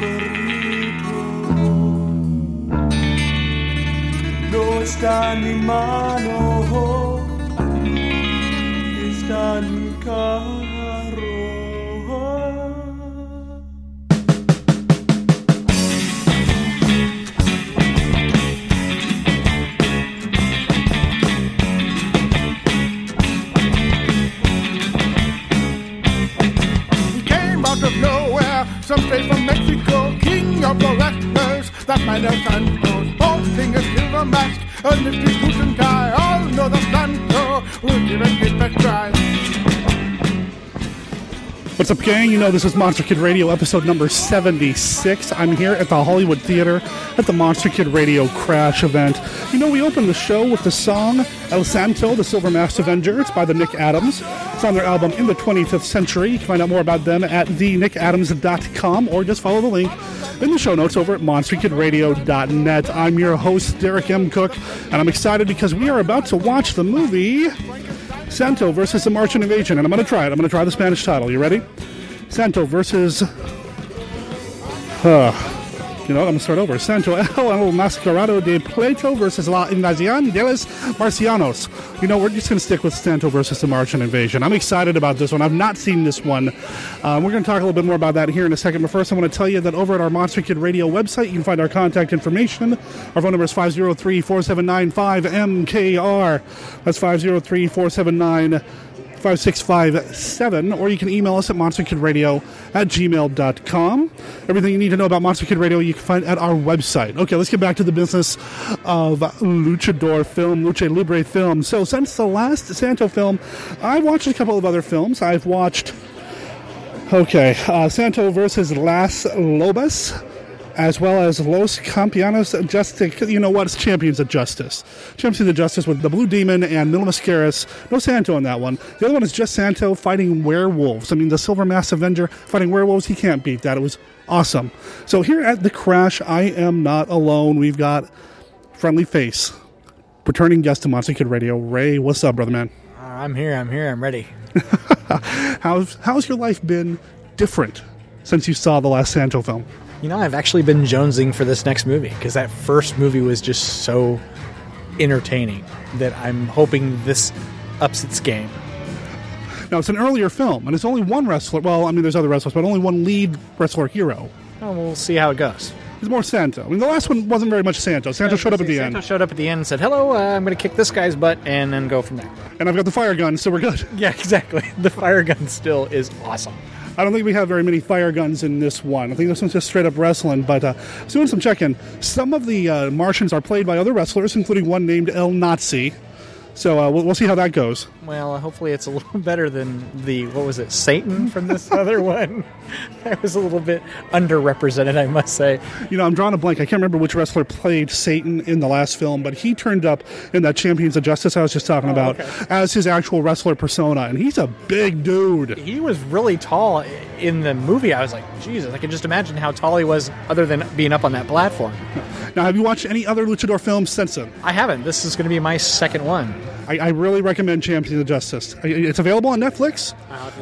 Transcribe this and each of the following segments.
burrito. No What's up, gang? You know this is Monster Kid Radio, episode number 76. I'm here at the Hollywood Theater at the Monster Kid Radio Crash event. You know, we opened the show with the song El Santo, the Silver Masked Avenger. It's by the Nick Adams. It's on their album In the 25th Century. You can find out more about them at thenickadams.com or just follow the link in the show notes over at monsterkidradio.net. I'm your host, Derek M. Koch, and I'm excited because we are about to watch the movie. Santo versus the Martian Invasion, and I'm going to try it. I'm going to try the Spanish title. You ready? Santo versus. Uh, you know. I'm going to start over. Santo El Mascarado de Plato versus La Invasión de los Marcianos. You know, we're just going to stick with Santo versus the Martian Invasion. I'm excited about this one. I've not seen this one. Um, we're going to talk a little bit more about that here in a second. But first, I want to tell you that over at our Monster Kid Radio website, you can find our contact information. Our phone number is 503 479 5MKR. That's 503 479 5657, or you can email us at monsterkidradio at gmail.com. Everything you need to know about Monster Kid Radio you can find at our website. Okay, let's get back to the business of luchador film, lucha libre film. So, since the last Santo film, I've watched a couple of other films. I've watched, okay, uh, Santo versus Las Lobas as well as Los Campeones Justice. You know what? It's Champions of Justice. Champions of Justice with the Blue Demon and Mil Mascaras. No Santo in that one. The other one is just Santo fighting werewolves. I mean, the Silver Mass Avenger fighting werewolves. He can't beat that. It was awesome. So here at the Crash, I am not alone. We've got friendly face, returning guest to Monster Kid Radio, Ray. What's up, brother man? Uh, I'm here. I'm here. I'm ready. How's how's your life been different since you saw the last Santo film? You know, I've actually been jonesing for this next movie because that first movie was just so entertaining that I'm hoping this ups its game. Now it's an earlier film, and it's only one wrestler. Well, I mean, there's other wrestlers, but only one lead wrestler hero. Oh, we'll see how it goes. It's more Santo. I mean, the last one wasn't very much Santo. Santo showed up at the Santo end, showed up at the end and said, "Hello, uh, I'm going to kick this guy's butt," and then go from there. and I've got the fire gun, so we're good. Yeah, exactly. The fire gun still is awesome. I don't think we have very many fire guns in this one. I think this one's just straight up wrestling. But uh, doing some checking. Some of the uh, Martians are played by other wrestlers, including one named El Nazi. So uh, we'll, we'll see how that goes. Well, uh, hopefully it's a little better than the what was it, Satan from this other one. That was a little bit underrepresented, I must say. You know, I'm drawing a blank. I can't remember which wrestler played Satan in the last film, but he turned up in that Champions of Justice I was just talking about okay. as his actual wrestler persona, and he's a big dude. he was really tall in the movie. I was like, Jesus, I can just imagine how tall he was other than being up on that platform. Now, have you watched any other luchador films since then? I haven't. This is going to be my second one. I, I really recommend Champions of Justice. It's available on Netflix.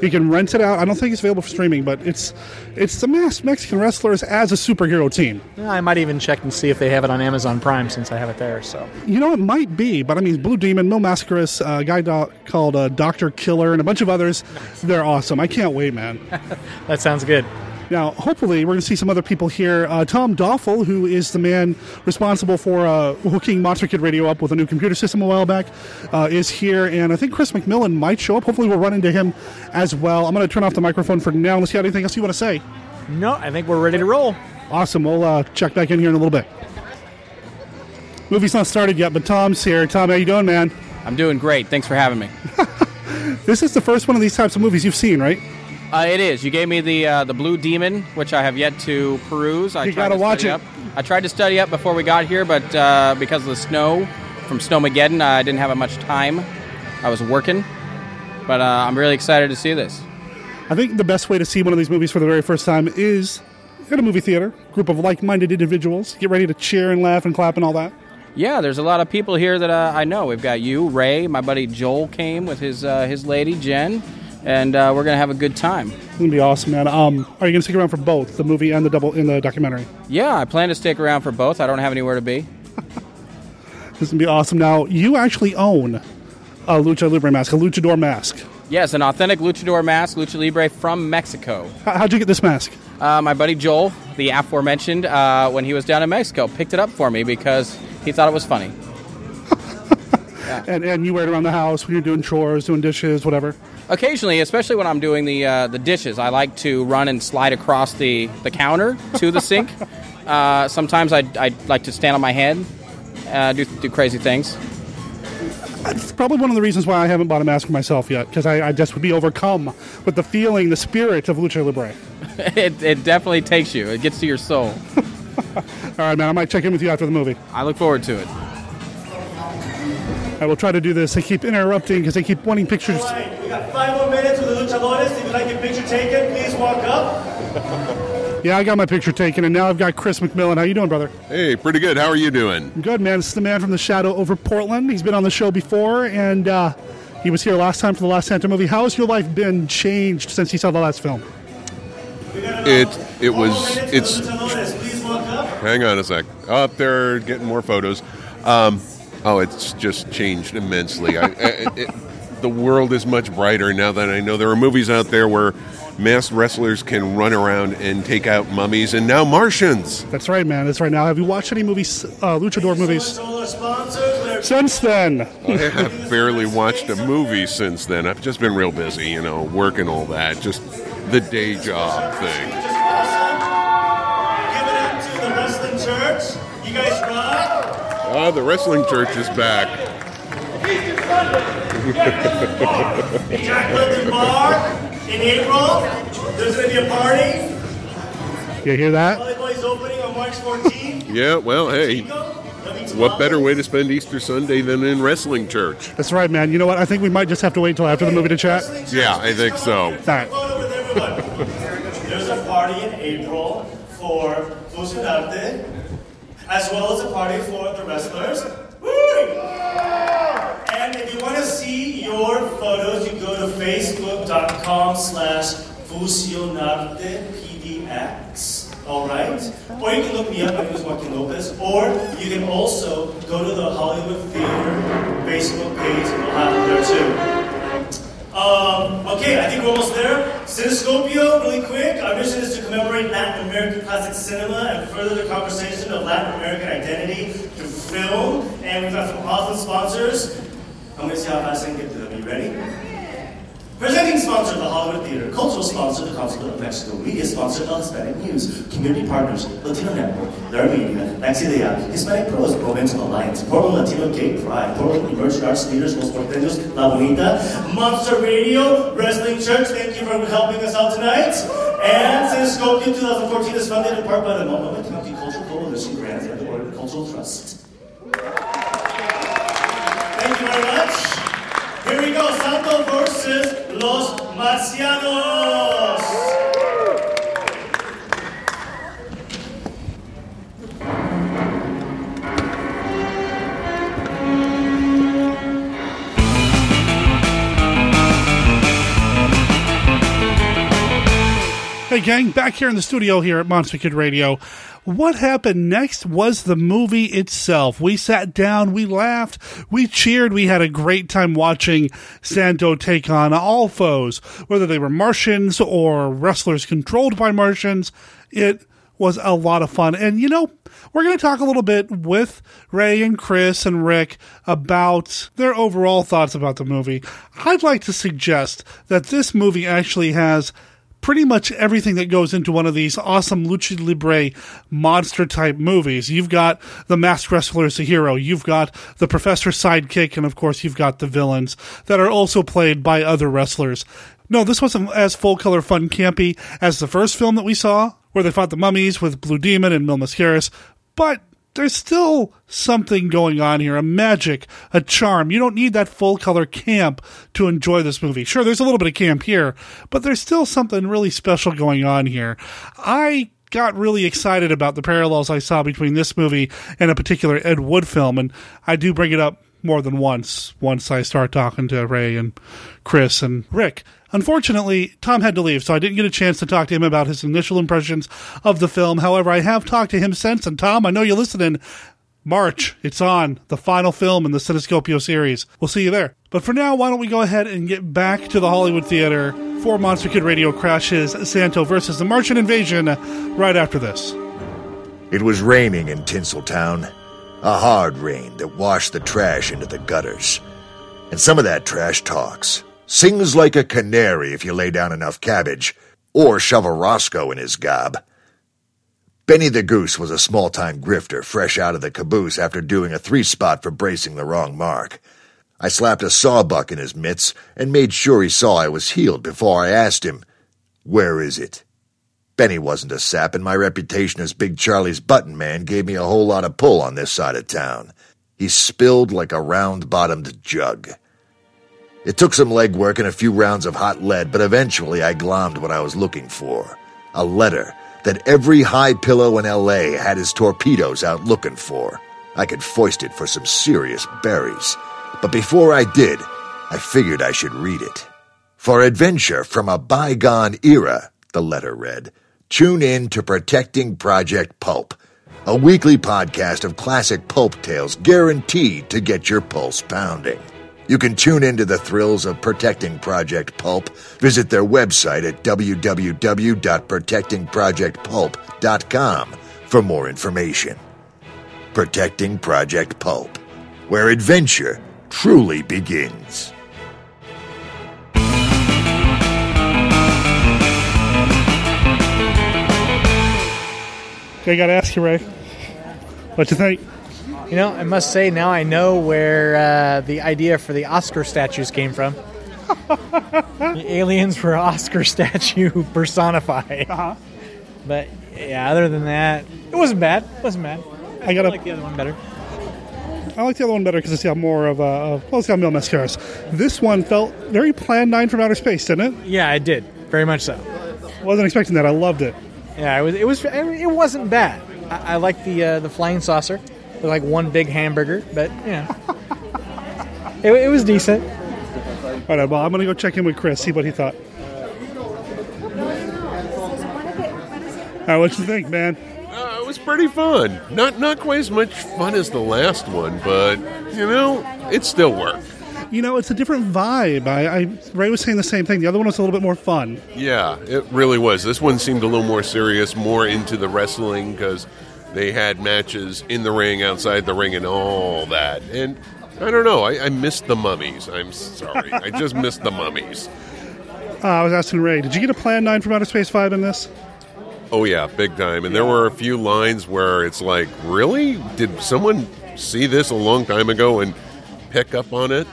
You can rent it out. I don't think it's available for streaming, but it's it's the masked Mexican wrestlers as a superhero team. Yeah, I might even check and see if they have it on Amazon Prime since I have it there. So You know, it might be, but I mean, Blue Demon, Mil Mascaras, uh, a guy do- called uh, Doctor Killer, and a bunch of others. They're awesome. I can't wait, man. that sounds good. Now, hopefully, we're going to see some other people here. Uh, Tom Doffel, who is the man responsible for uh, hooking Monster Kid Radio up with a new computer system a while back, uh, is here. And I think Chris McMillan might show up. Hopefully, we'll run into him as well. I'm going to turn off the microphone for now unless you have anything else you want to say. No, I think we're ready to roll. Awesome. We'll uh, check back in here in a little bit. Movie's not started yet, but Tom's here. Tom, how you doing, man? I'm doing great. Thanks for having me. This is the first one of these types of movies you've seen, right? Uh, it is. You gave me the uh, the Blue Demon, which I have yet to peruse. I You tried gotta to watch it. Up. I tried to study up before we got here, but uh, because of the snow from Snowmageddon, I didn't have much time. I was working, but uh, I'm really excited to see this. I think the best way to see one of these movies for the very first time is in a movie theater, group of like-minded individuals. Get ready to cheer and laugh and clap and all that. Yeah, there's a lot of people here that uh, I know. We've got you, Ray, my buddy Joel came with his uh, his lady Jen, and uh, we're gonna have a good time. It's gonna be awesome, man. Um, are you gonna stick around for both the movie and the double in the documentary? Yeah, I plan to stick around for both. I don't have anywhere to be. This is gonna be awesome. Now, you actually own a Lucha Libre mask, a Luchador mask. Yes, an authentic luchador mask, lucha libre from Mexico. How- How'd you get this mask? Uh, my buddy Joel, the aforementioned, uh, when he was down in Mexico, picked it up for me because he thought it was funny. And and you wear it around the house when you're doing chores, doing dishes, whatever. Occasionally, especially when I'm doing the uh, the dishes, I like to run and slide across the, the counter to the sink. Uh, sometimes I I like to stand on my head, uh, do do crazy things. It's probably one of the reasons why I haven't bought a mask for myself yet, because I, I just would be overcome with the feeling, the spirit of Lucha Libre. it, it definitely takes you. It gets to your soul. All right, man. I might check in with you after the movie. I look forward to it. I will try to do this. They keep interrupting because they keep wanting pictures. Right, we got five more minutes with the luchadores. If you'd like your picture taken, please walk up. Yeah, I got my picture taken, and now I've got Chris McMillan. How you doing, brother? Hey, pretty good. How are you doing? Good, man. This is the man from the shadow over Portland. He's been on the show before, and uh, he was here last time for the last Santo movie. How has your life been changed since you saw the last film? It it was it's. with the luchadores. Please walk up. Hang on a sec. Up there, getting more photos. Um, oh, it's just changed immensely. I, I, it, the world is much brighter now that I know there are movies out there where masked wrestlers can run around and take out mummies, and now Martians. That's right, man. That's right. Now, have you watched any movies, uh, luchador movies, To all our sponsors, we're since then? I have barely watched a movie since then. I've just been real busy, you know, work and all that. Just the day job thing. Ah, the wrestling church is back. Jack London Bar in April. There's going to be a party. You hear that? Holly Boy's opening on March 14th. Yeah, well, hey, what better way to spend Easter Sunday than in wrestling church? That's right, man. You know what? I think we might just have to wait until after the movie to chat. Yeah, I think so. All right. Photo with everyone. There's a party in April for Fusionarte, as well as a party for the wrestlers. And if you want to see your photos, you go to facebook.com slash fusionartepdx. All right? Or you can look me up. My name is Joaquin Lopez. Or you can also go to the Hollywood Theater Facebook page. And we'll have it there too. Um, okay, I think we're almost there. Cinescopio, really quick. Our mission is to commemorate Latin American classic cinema and further the conversation of Latin American identity through film. And we've got some awesome sponsors. I'm going to see how fast I can get to them. You ready? Presenting sponsor of the Hollywood Theater, cultural sponsor the Consulate of Mexico, media sponsor of Hispanic News, community partners, Latino Network, Their Media, Maxidea, Hispanic Pros, Provincial Alliance, Portland Latino Gay Pride, Portland Emerging Arts Leaders, Los Porteños, La Bonita, Monster Radio, Wrestling Church, thank you for helping us out tonight. And since Cinescopio 2014 is funded in part by the Multnomah County Cultural Coalition Grants and the Oregon Cultural Trust. Thank you very much. Here we go, Santo versus Los Marcianos. Gang, back here in the studio here at Monster Kid Radio. What happened next was the movie itself. We sat down, we laughed, we cheered, we had a great time watching Santo take on all foes, whether they were Martians or wrestlers controlled by Martians. It was a lot of fun. And you know, we're going to talk a little bit with Ray and Chris and Rick about their overall thoughts about the movie. I'd like to suggest that this movie actually has pretty much everything that goes into one of these awesome lucha libre monster type movies. You've got the masked wrestler as a hero, you've got the professor sidekick, and of course you've got the villains that are also played by other wrestlers. No, this wasn't as full color fun campy as the first film that we saw, where they fought the mummies with Blue Demon and Mil Mascaras, but there's still something going on here, a magic, a charm. You don't need that full color camp to enjoy this movie. Sure, there's a little bit of camp here, but there's still something really special going on here. I got really excited about the parallels I saw between this movie and a particular Ed Wood film, and I do bring it up more than once once I start talking to Ray and Chris and Rick. Unfortunately, Tom had to leave, so I didn't get a chance to talk to him about his initial impressions of the film. However, I have talked to him since, and Tom, I know you're listening. March, it's on, the final film in the Cinescopio series. We'll see you there. But for now, why don't we go ahead and get back to the Hollywood Theater for Monster Kid Radio Crashes Santo versus the Martian Invasion right after this. It was raining in Tinseltown. A hard rain that washed the trash into the gutters. And some of that trash talks. Sings like a canary if you lay down enough cabbage, or shove a Roscoe in his gob. Benny the Goose was a small time grifter fresh out of the caboose after doing a three spot for bracing the wrong mark. I slapped a sawbuck in his mitts and made sure he saw I was healed before I asked him, Where is it? Benny wasn't a sap, and my reputation as Big Charlie's button man gave me a whole lot of pull on this side of town. He spilled like a round bottomed jug. It took some legwork and a few rounds of hot lead, but eventually I glommed what I was looking for a letter that every high pillow in LA had his torpedoes out looking for. I could foist it for some serious berries. But before I did, I figured I should read it. For adventure from a bygone era, the letter read, tune in to Protecting Project Pulp, a weekly podcast of classic pulp tales guaranteed to get your pulse pounding. You can tune into the thrills of Protecting Project Pulp. Visit their website at www.protectingprojectpulp.com for more information. Protecting Project Pulp, where adventure truly begins. I gotta ask you, Ray. What you think? You know, I must say now I know where uh, the idea for the Oscar statues came from. the aliens were Oscar statue personified. Uh-huh. But yeah, other than that, it wasn't bad. It wasn't bad. I, I gotta- like the other one better. I like the other one better because it's got more of a, of, well, it's got Mil Mascaras. This one felt very Plan 9 from outer space, didn't it? Yeah, it did very much so. Wasn't expecting that. I loved it. Yeah, it was. It was. I mean, it wasn't bad. I, I like the uh, the flying saucer. It was like one big hamburger, but yeah, it, it was decent. All right, well, I'm gonna go check in with Chris, see what he thought. All right, what you think, man? Uh, it was pretty fun. Not not quite as much fun as the last one, but you know, it still worked. You know, it's a different vibe. I, I Ray was saying the same thing. The other one was a little bit more fun. Yeah, it really was. This one seemed a little more serious, more into the wrestling because they had matches in the ring, outside the ring, and all that. And I don't know. I, I missed the mummies. I'm sorry. I just missed the mummies. Uh, I was asking Ray, did you get a Plan 9 from outer space vibe in this? Oh yeah, big time. And there were a few lines where it's like, really? Did someone see this a long time ago and pick up on it?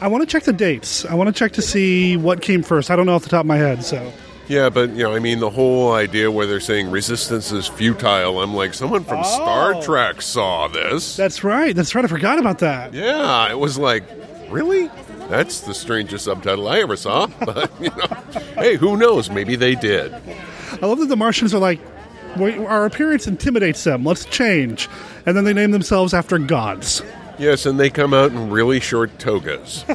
I want to check the dates. I want to check to see what came first. I don't know off the top of my head, so. Yeah, but you know, I mean, the whole idea where they're saying resistance is futile. I'm like, someone from Star oh. Trek saw this. That's right. That's right. I forgot about that. Yeah, it was like, really? That's the strangest subtitle I ever saw. But you know, hey, who knows? Maybe they did. I love that the Martians are like, our appearance intimidates them. Let's change. And then they name themselves after gods. Yes, and they come out in really short togas.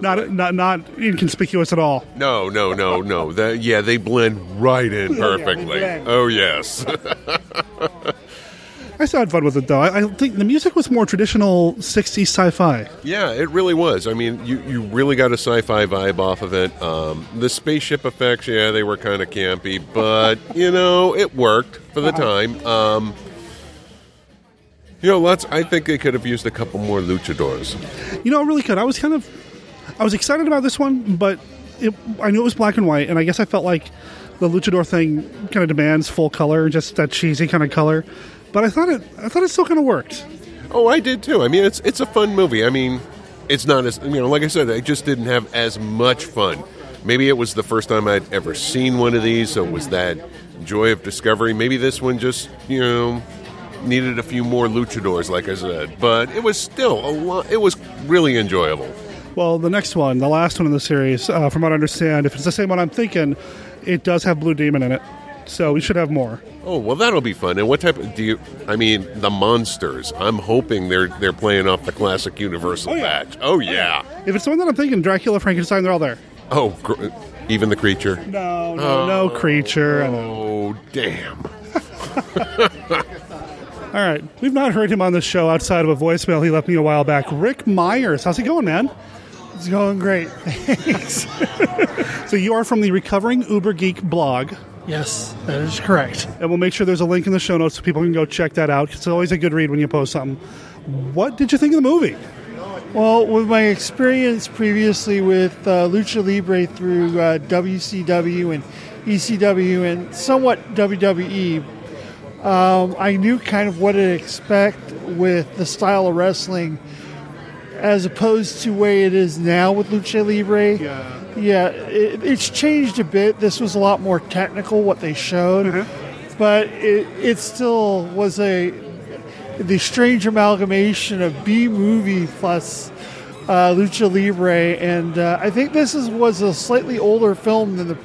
Not, not, not inconspicuous at all. No, no, no, no. That yeah, they blend right in perfectly. blend. Oh yes. I still had fun with it, though. I, I think the music was more traditional 60s sci fi. Yeah, it really was. I mean, you, you really got a sci-fi vibe off of it. Um, the spaceship effects, yeah, they were kind of campy, but you know, it worked for the time. Um, you know, lots. I think they could have used a couple more luchadors. You know, I really could. I was kind of, I was excited about this one, but it, I knew it was black and white, and I guess I felt like the luchador thing kind of demands full color, just that cheesy kind of color. But I thought it, I thought it still kind of worked. Oh, I did too. I mean, it's it's a fun movie. I mean, it's not as you know, like I said, I just didn't have as much fun. Maybe it was the first time I'd ever seen one of these, so it was that joy of discovery. Maybe this one just you know needed a few more luchadors, like I said. But it was still a lot. It was really enjoyable. Well, the next one, the last one in the series, uh, from what I understand, if it's the same one I'm thinking, it does have Blue Demon in it. So we should have more. Oh well, that'll be fun. And what type of do you? I mean, the monsters. I'm hoping they're they're playing off the classic Universal Oh, yeah. badge. Oh yeah. If it's the one that I'm thinking, Dracula, Frankenstein, they're all there. Oh, gr- even the creature. No, no, no creature. Oh damn. All right, we've not heard him on the show outside of a voicemail he left me a while back. Rick Myers, how's it going, man? It's going great. Thanks. So you are from the Recovering Uber Geek blog, yes, that is correct. and we'll make sure there's a link in the show notes so people can go check that out. It's always a good read when you post something. What did you think of the movie? Well, with my experience previously with uh, Lucha Libre through uh, WCW and ECW and somewhat WWE, um, I knew kind of what to expect with the style of wrestling as opposed to way it is now with Lucha Libre. Yeah. Yeah, it, it's changed a bit. This was a lot more technical what they showed, Uh-huh. but it, it still was a the strange amalgamation of B movie plus uh, Lucha Libre, and uh, I think this is, was a slightly older film than the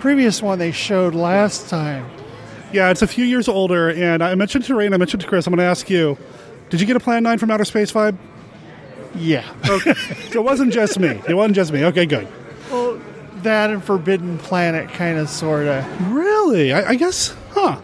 previous one they showed last time. Yeah, it's a few years older, and I mentioned to Ray and I mentioned to Chris, I'm going to ask you, did you get a Plan 9 from Outer Space vibe? Yeah, Okay. So it wasn't just me. It wasn't just me. Okay, good. Well, that and Forbidden Planet, kind of, sort of. Really? I, I guess, huh.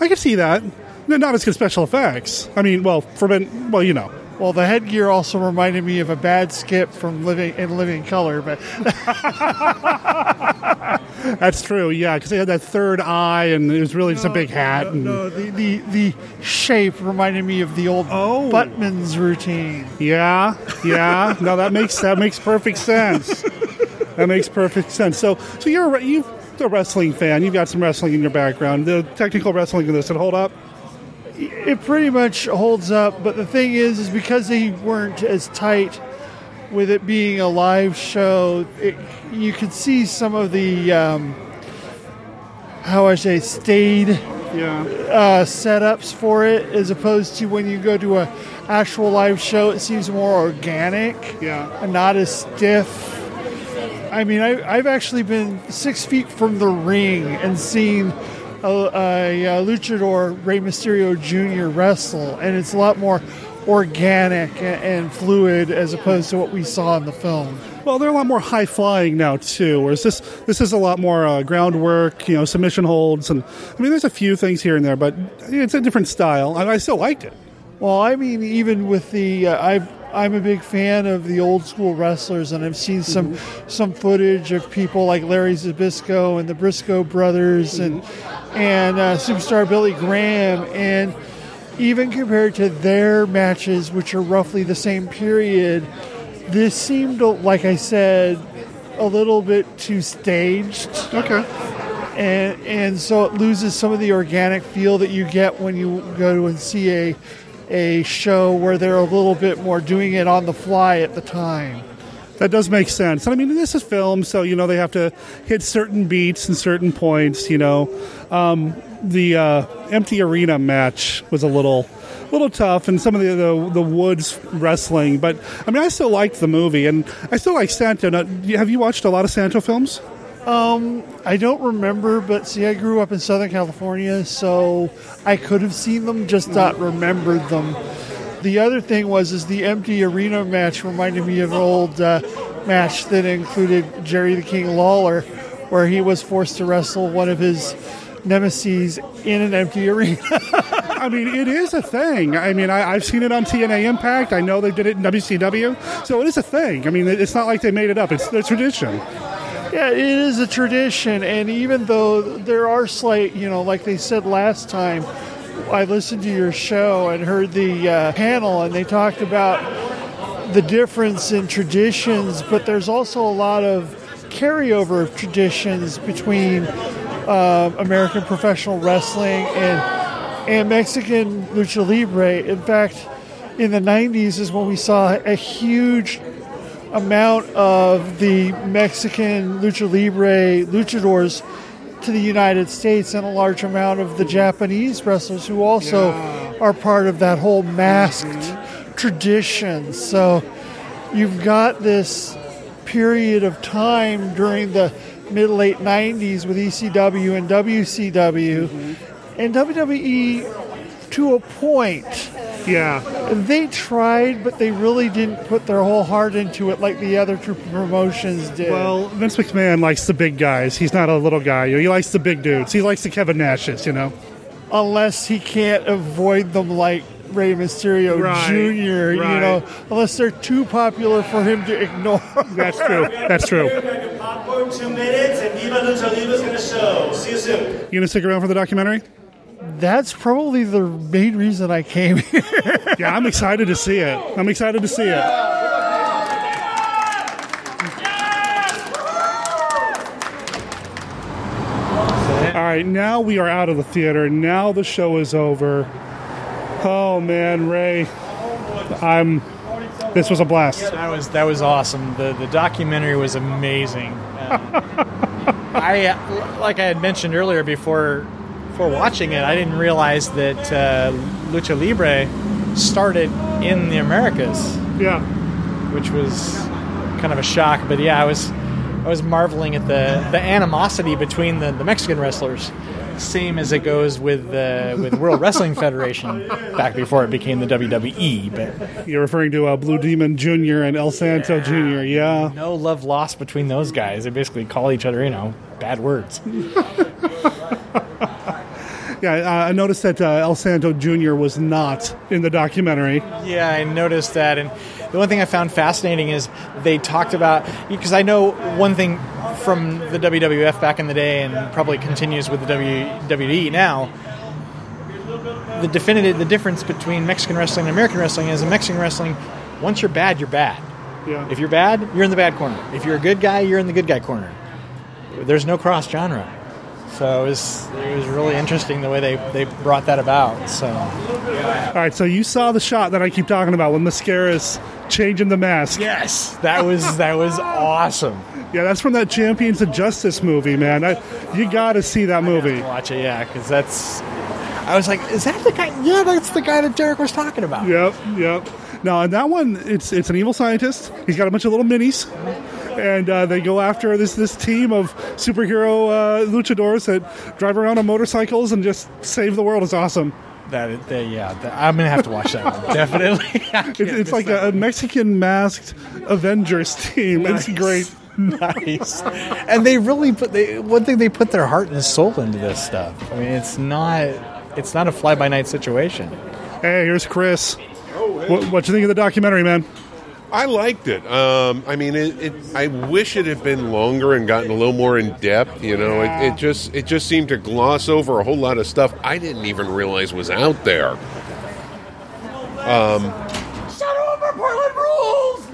I could see that. No, Not as good special effects. I mean, well, Forbidden, well, you know. Well, the headgear also reminded me of a bad skip from Living in Living Color, but That's true, yeah, because they had that third eye, and it was really just a big hat. and, no, the, the the shape reminded me of the old Oh. Buttman's routine. Yeah, yeah. No, that makes that makes perfect sense. That makes perfect sense. So, so you're a, you're a wrestling fan. You've got some wrestling in your background. The technical wrestling in this, it hold up. It pretty much holds up, but the thing is, is because they weren't as tight with it being a live show, it, you could see some of the um, how I say stayed Yeah. uh, setups for it, as opposed to when you go to a actual live show, it seems more organic. Yeah. and not as stiff. I mean, I, I've actually been six feet from the ring and seen a, a, a luchador Rey Mysterio Jr. wrestle, and it's a lot more organic and, and fluid as opposed to what we saw in the film. Well, they're a lot more high flying now too. Whereas this this is a lot more uh, groundwork, you know, submission holds, and I mean, there's a few things here and there, but it's a different style. I, I still liked it. Well, I mean, even with the, uh, I've, I'm a big fan of the old school wrestlers, and I've seen some some footage of people like Larry Zbyszko and the Briscoe brothers, and and uh, superstar Billy Graham, and even compared to their matches, which are roughly the same period, this seemed like I said a little bit too staged. Okay. and and so it loses some of the organic feel that you get when you go to and see a a show where they're a little bit more doing it on the fly at the time. That does make sense. I mean, this is film, so you know they have to hit certain beats and certain points. You know, um, the uh, empty arena match was a little, little tough, and some of the, the the woods wrestling. But I mean, I still liked the movie, and I still like Santo. Now, have you watched a lot of Santo films? I don't remember, but see, I grew up in Southern California, so I could have seen them, just not remembered them. The other thing was, is the empty arena match reminded me of an old uh, match that included Jerry the King Lawler, where he was forced to wrestle one of his nemesis in an empty arena. I mean, it is a thing. I mean, I, I've seen it on TNA Impact. I know they did it in WCW, so it is a thing. I mean, it's not like they made it up. It's their tradition. Yeah, it is a tradition, and even though there are slight, you know, like they said last time, I listened to your show and heard the uh, panel, and they talked about the difference in traditions, but there's also a lot of carryover of traditions between uh, American professional wrestling and and Mexican lucha libre. In fact, in the 90s is when we saw a huge amount of the Mexican lucha libre luchadors to the United States and a large amount of the Japanese wrestlers who also are part of that whole masked mm-hmm. tradition. So you've got this period of time during the mid late 90s with ECW and WCW. Mm-hmm. And WWE, to a point, Yeah. they tried, but they really didn't put their whole heart into it like the other two promotions did. Well, Vince McMahon likes the big guys. He's not a little guy. He likes the big dudes. He likes the Kevin Nashes, you know? unless he can't avoid them like Rey Mysterio Right, Jr., you know, unless they're too popular for him to ignore. That's true. That's true. Popcorn, two minutes, and Viva Lucha Libre's going to show. See you soon. You gonna stick around for the documentary? That's probably the main reason I came here. Yeah, I'm excited to see it. I'm excited to see it. All right, now we are out of the theater. Now the show is over. Oh man, Ray, I'm. This was a blast. That was that was awesome. The the documentary was amazing. Um, I uh, like I had mentioned earlier before before watching it, I didn't realize that uh, lucha libre started in the Americas, Yeah, which was kind of a shock. But yeah, I was I was marveling at the the animosity between the, the Mexican wrestlers. Same as it goes with uh, with World Wrestling Federation back before it became the WWE, but you're referring to uh, Blue Demon Jr. and El Santo Jr. Yeah, no love lost between those guys. They basically call each other, you know, bad words. yeah. Uh, I noticed that uh, El Santo Jr. was not in the documentary. Yeah, I noticed that. And the one thing I found fascinating is they talked about because I know one thing from the WWF back in the day, and probably continues with the WWE now. The definitive, the difference between Mexican wrestling and American wrestling is in Mexican wrestling, once you're bad, you're bad. Yeah. If you're bad, you're in the bad corner. If you're a good guy, you're in the good guy corner. There's no cross genre. So it was, it was really interesting the way they, they brought that about. So All right, so you saw the shot that I keep talking about when Mascara's changing the mask. yes, that was that was awesome. Yeah, that's from that Champions of Justice movie, man. I, you got to see that movie. Watch it, yeah, because that's. I was like, is that the guy? Yeah, that's the guy that Derek was talking about. Yep, yep. No, and that one, it's it's an evil scientist. He's got a bunch of little minis, and uh, they go after this this team of superhero uh, luchadors that drive around on motorcycles and just save the world. It's awesome. That, that yeah, that, I'm gonna have to watch that one definitely. It's, it's like a, a Mexican masked Avengers team. It's great. nice, and they really put they one thing they put their heart and soul into this stuff. I mean, it's not it's not a fly by night situation. Hey, here's Chris. What, what you think of the documentary, man? I liked it. Um, I mean, it, it. I wish it had been longer and gotten a little more in depth. You know, it, it just it just seemed to gloss over a whole lot of stuff I didn't even realize was out there. Um, Shadow over, Portland rules.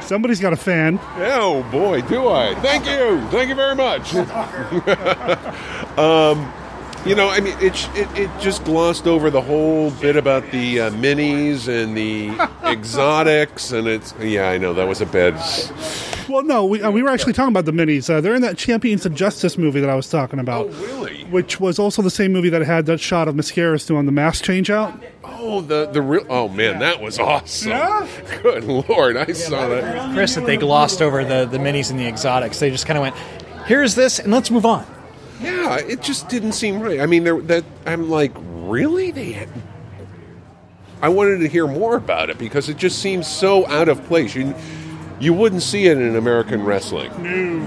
Somebody's got a fan. Oh boy, do I! Thank you, thank you very much. um, you know, I mean, it, it it just glossed over the whole bit about the uh, minis and the exotics, and it's yeah, I know that was a bad. Well, no, we, uh, we were actually talking about the minis. Uh, they're in that Champions of Justice movie that I was talking about. Oh, really? Which was also the same movie that had that shot of Mascaras doing the mask change out. Oh, the the real. Oh man, that was awesome. Good lord, I saw that. Chris, that they glossed over the the minis and the exotics. They just kind of went, "Here's this, and let's move on." Yeah, it just didn't seem right. I mean, there, that I'm like, really? They had. I wanted to hear more about it because it just seems so out of place. You, you wouldn't see it in American wrestling.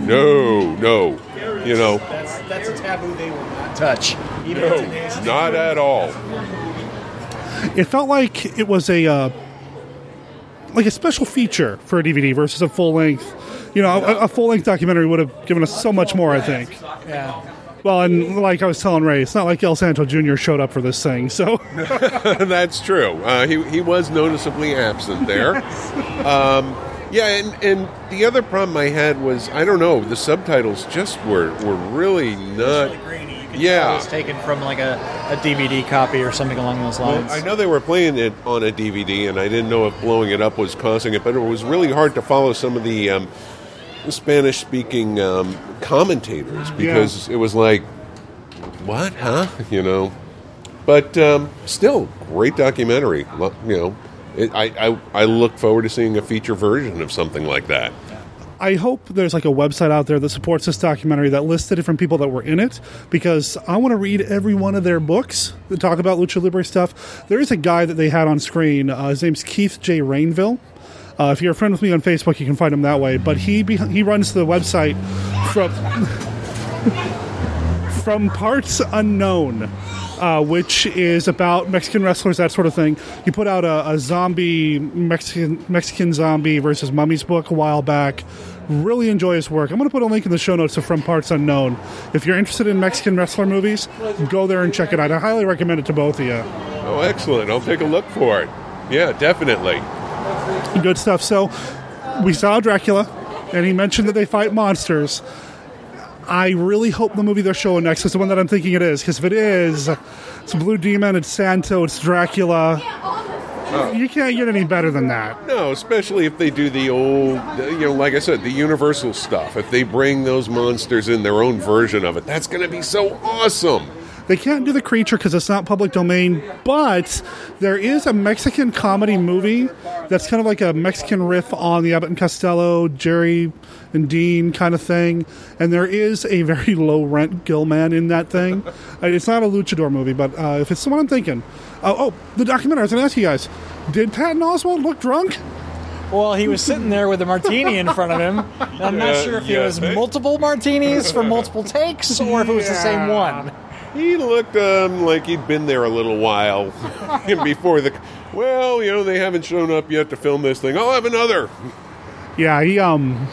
No, no, You know, That's that's a taboo they will not touch. Even no, in today's not at all. It felt like it was a uh, like a special feature for a DVD versus a full length. You know, a, a full length documentary would have given us so much more. I think. Yeah. Well, and like I was telling Ray, it's not like El Santo Jr. showed up for this thing. So That's true. Uh, he, he was noticeably absent there. um, yeah, and, and the other problem I had was I don't know the subtitles just were were really not. Yeah. It was taken from like a, a DVD copy or something along those Well, lines. I know they were playing it on a DVD, and I didn't know if blowing it up was causing it, but it was really hard to follow some of the um, Spanish-speaking um, commentators because it was like, "What? Huh?" You know. But um, still, great documentary. You know, it, I, I I look forward to seeing a feature version of something like that. I hope there's like a website out there that supports this documentary that lists the different people that were in it because I want to read every one of their books that talk about lucha libre stuff. There is a guy that they had on screen. Uh, his name's Keith J. Rainville. Uh, if you're a friend with me on Facebook, you can find him that way. But he be- he runs the website from from parts unknown. Uh, which is about Mexican wrestlers, that sort of thing. He put out a, a zombie Mexican Mexican zombie versus mummies book a while back. Really enjoy his work. I'm going to put a link in the show notes to From Parts Unknown. If you're interested in Mexican wrestler movies, go there and check it out. I highly recommend it to both of you. Oh, excellent. I'll take a look for it. Yeah, definitely. Good stuff. So we saw Dracula, and he mentioned that they fight monsters. I really hope the movie they're showing next is the one that I'm thinking it is, because if it is, it's Blue Demon, it's Santo, it's Dracula. You can't get any better than that. No, especially if they do the old, you know, like I said, the Universal stuff. If they bring those monsters in their own version of it, that's going to be so awesome. They can't do the creature because it's not public domain, but there is a Mexican comedy movie that's kind of like a Mexican riff on the Abbott and Costello, Jerry and Dean kind of thing. And there is a very low rent Gilman in that thing. It's not a luchador movie, but uh, if it's the one I'm thinking. Uh, oh, the documentary. I was going to ask you guys did Patton Oswalt look drunk? Well, he was sitting there with a martini in front of him. I'm not Yeah, sure if yeah, it was multiple martinis for multiple takes or if it was the same one. He looked um, like he'd been there a little while before the. Well, you know, they haven't shown up yet to film this thing. I'll have another. Yeah, he um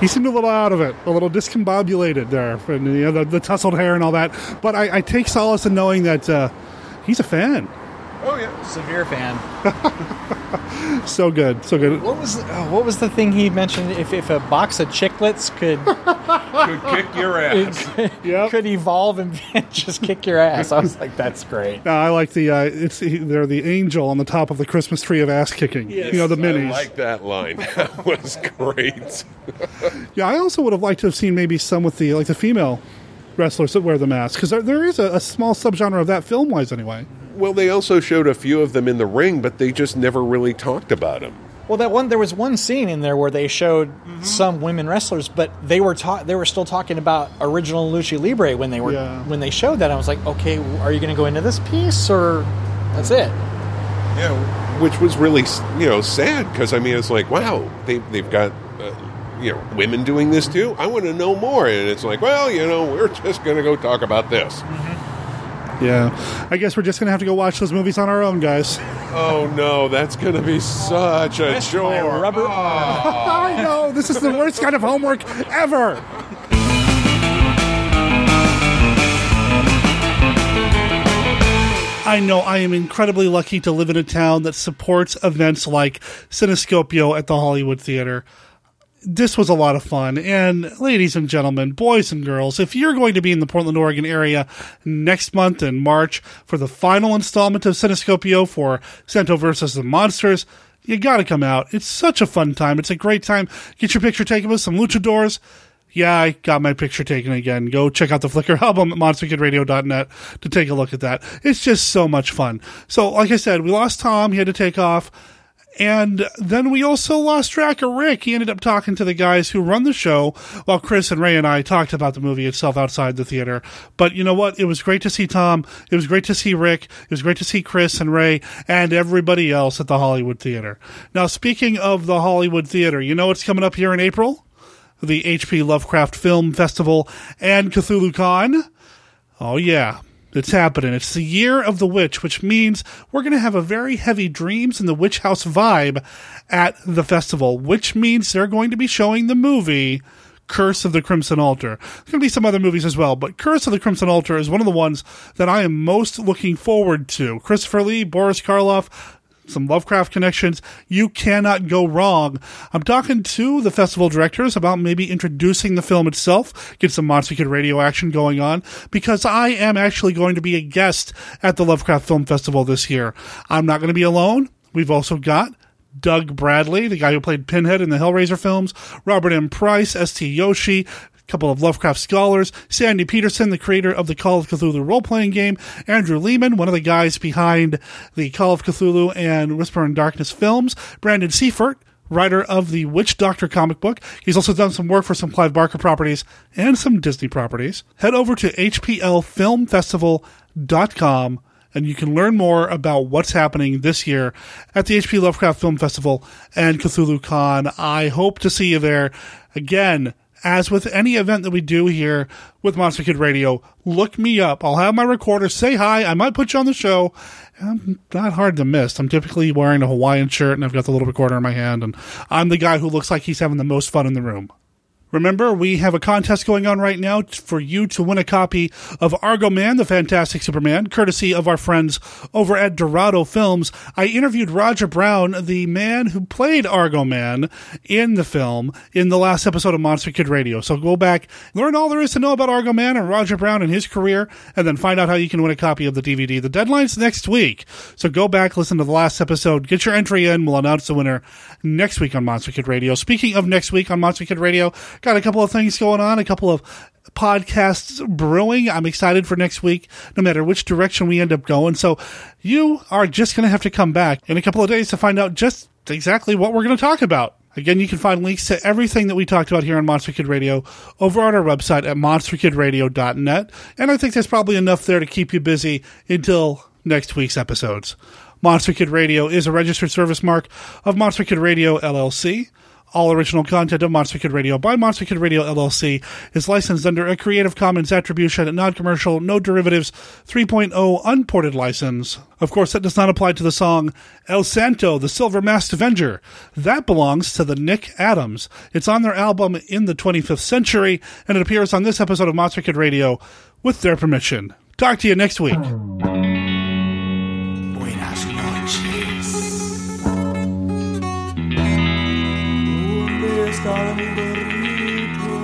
he seemed a little out of it, a little discombobulated there, and you know the, the tousled hair and all that. But I, I take solace in knowing that uh, he's a fan. Oh yeah. Severe fan. So good, so good. What was oh, what was the thing he mentioned? If, if a box of chiclets could Could kick your ass. Yep. could evolve and just kick your ass, I was like, that's great. Uh, I like the uh, it's they're the angel on the top of the Christmas tree of ass kicking. You know the minis. I like that line. That was great. Yeah, I also would have liked to have seen maybe some with the like the female wrestlers that wear the mask because there, there is a, a small subgenre of that film wise anyway. Well, they also showed a few of them in the ring, but they just never really talked about them. Well, that one there was one scene in there where they showed Mm-hmm. some women wrestlers, but they were ta- they were still talking about original lucha libre when they were Yeah. when they showed that. I was like, okay, are you going to go into this piece or that's it? Yeah, which was really you know sad because I mean it's like wow they they've got you know women doing this too. I want to know more, and it's like well you know we're just going to go talk about this. Mm-hmm. Yeah, I guess we're just gonna have to go watch those movies on our own, guys. Oh no, that's going to be such a chore. rubber- ah. I know this is the worst kind of homework ever. I know I am incredibly lucky to live in a town that supports events like Cinescopio at the Hollywood Theater. This was a lot of fun. And ladies and gentlemen, boys and girls, if you're going to be in the Portland, Oregon area next month in March for the final installment of Cinescopio for Santo versus the Monsters, you gotta come out. It's such a fun time. It's a great time. Get your picture taken with some luchadors. Yeah, I got my picture taken again. Go check out the Flickr album at monsterkidradio.net to take a look at that. It's just so much fun. So, like I said, we lost Tom. He had to take off. And then we also lost track of Rick. He ended up talking to the guys who run the show while Chris and Ray and I talked about the movie itself outside the theater. But you know what? It was great to see Tom. It was great to see Rick. It was great to see Chris and Ray and everybody else at the Hollywood Theater. Now, speaking of the Hollywood Theater, you know what's coming up here in April? The HP Lovecraft Film Festival and Cthulhu Con. Oh, yeah. It's happening. It's the year of the witch, which means we're going to have a very heavy Dreams in the Witch House vibe at the festival, which means they're going to be showing the movie Curse of the Crimson Altar. There's going to be some other movies as well, but Curse of the Crimson Altar is one of the ones that I am most looking forward to. Christopher Lee, Boris Karloff, some Lovecraft connections. You cannot go wrong. I'm talking to the festival directors about maybe introducing the film itself, get some Monster Kid radio action going on, because I am actually going to be a guest at the Lovecraft Film Festival this year. I'm not going to be alone. We've also got Doug Bradley, the guy who played Pinhead in the Hellraiser films, Robert M. Price, S.T. Joshi, couple of Lovecraft scholars, Sandy Petersen, the creator of the Call of Cthulhu role playing game, Andrew Leman, one of the guys behind the Call of Cthulhu and Whisper in Darkness films, Brandon Seifert, writer of the Witch Doctor comic book. He's also done some work for some Clive Barker properties and some Disney properties. Head over to hplfilmfestival.com and you can learn more about what's happening this year at the HP Lovecraft Film Festival and Cthulhu Con. I hope to see you there. Again, as with any event that we do here with Monster Kid Radio, look me up. I'll have my recorder, say hi. I might put you on the show. I'm not hard to miss. I'm typically wearing a Hawaiian shirt and I've got the little recorder in my hand, and I'm the guy who looks like he's having the most fun in the room. Remember, we have a contest going on right now for you to win a copy of Argo Man, the Fantastic Superman, courtesy of our friends over at Dorado Films. I interviewed Roger Browne, the man who played Argo Man in the film, in the last episode of Monster Kid Radio. So go back, learn all there is to know about Argo Man and Roger Browne and his career, and then find out how you can win a copy of the DVD. The deadline's next week. So go back, listen to the last episode, get your entry in. We'll announce the winner next week on Monster Kid Radio. Speaking of next week on Monster Kid Radio, got a couple of things going on, a couple of podcasts brewing. I'm excited for next week, no matter which direction we end up going. So you are just going to have to come back in a couple of days to find out just exactly what we're going to talk about. Again, you can find links to everything that we talked about here on Monster Kid Radio over on our website at monsterkidradio.net. And I think there's probably enough there to keep you busy until next week's episodes. Monster Kid Radio is a registered service mark of Monster Kid Radio LLC. All original content of Monster Kid Radio by Monster Kid Radio LLC is licensed under a Creative Commons Attribution, non-commercial, no derivatives 3.0 unported license. Of course, that does not apply to the song El Santo, the Silver Masked Avenger. That belongs to the Nick Adams. It's on their album In the 25th Century, and it appears on this episode of Monster Kid Radio with their permission. Talk to you next week. ¿Dónde está mi perrito?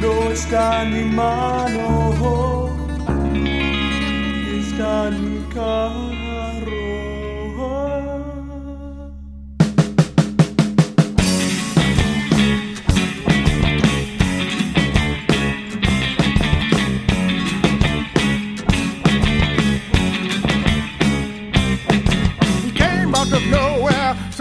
No está en mi mano, está en mi carro.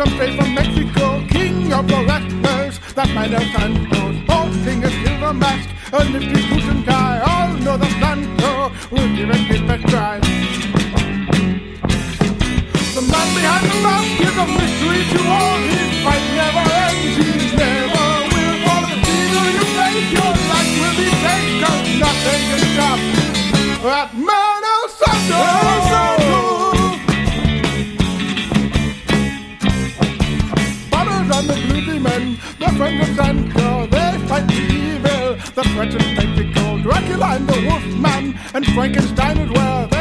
Some straight from Mexico, king of the wrestlers, that might have Santos, boasting a silver mask, a nifty suit and tie, all know the Santo will give it his best try. The man behind the mask is a mystery to all, his that threatens Mexico. Dracula and the Wolfman and Frankenstein as well,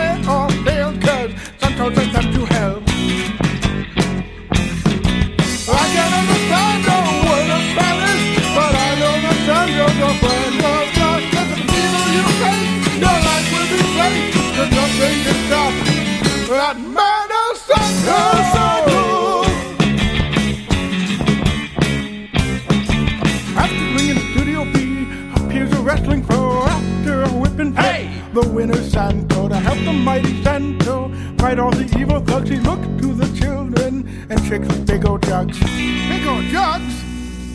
Winner Santo to help the mighty Santo fight all the evil thugs. He looks to the children and shakes his big old jugs. Big old jugs?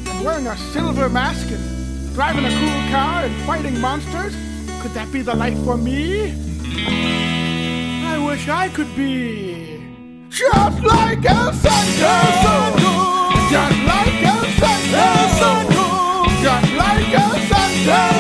And wearing a silver mask and driving a cool car and fighting monsters? Could that be the life for me? I wish I could be just like El Santo. Just like El Santo. Just like El Santo.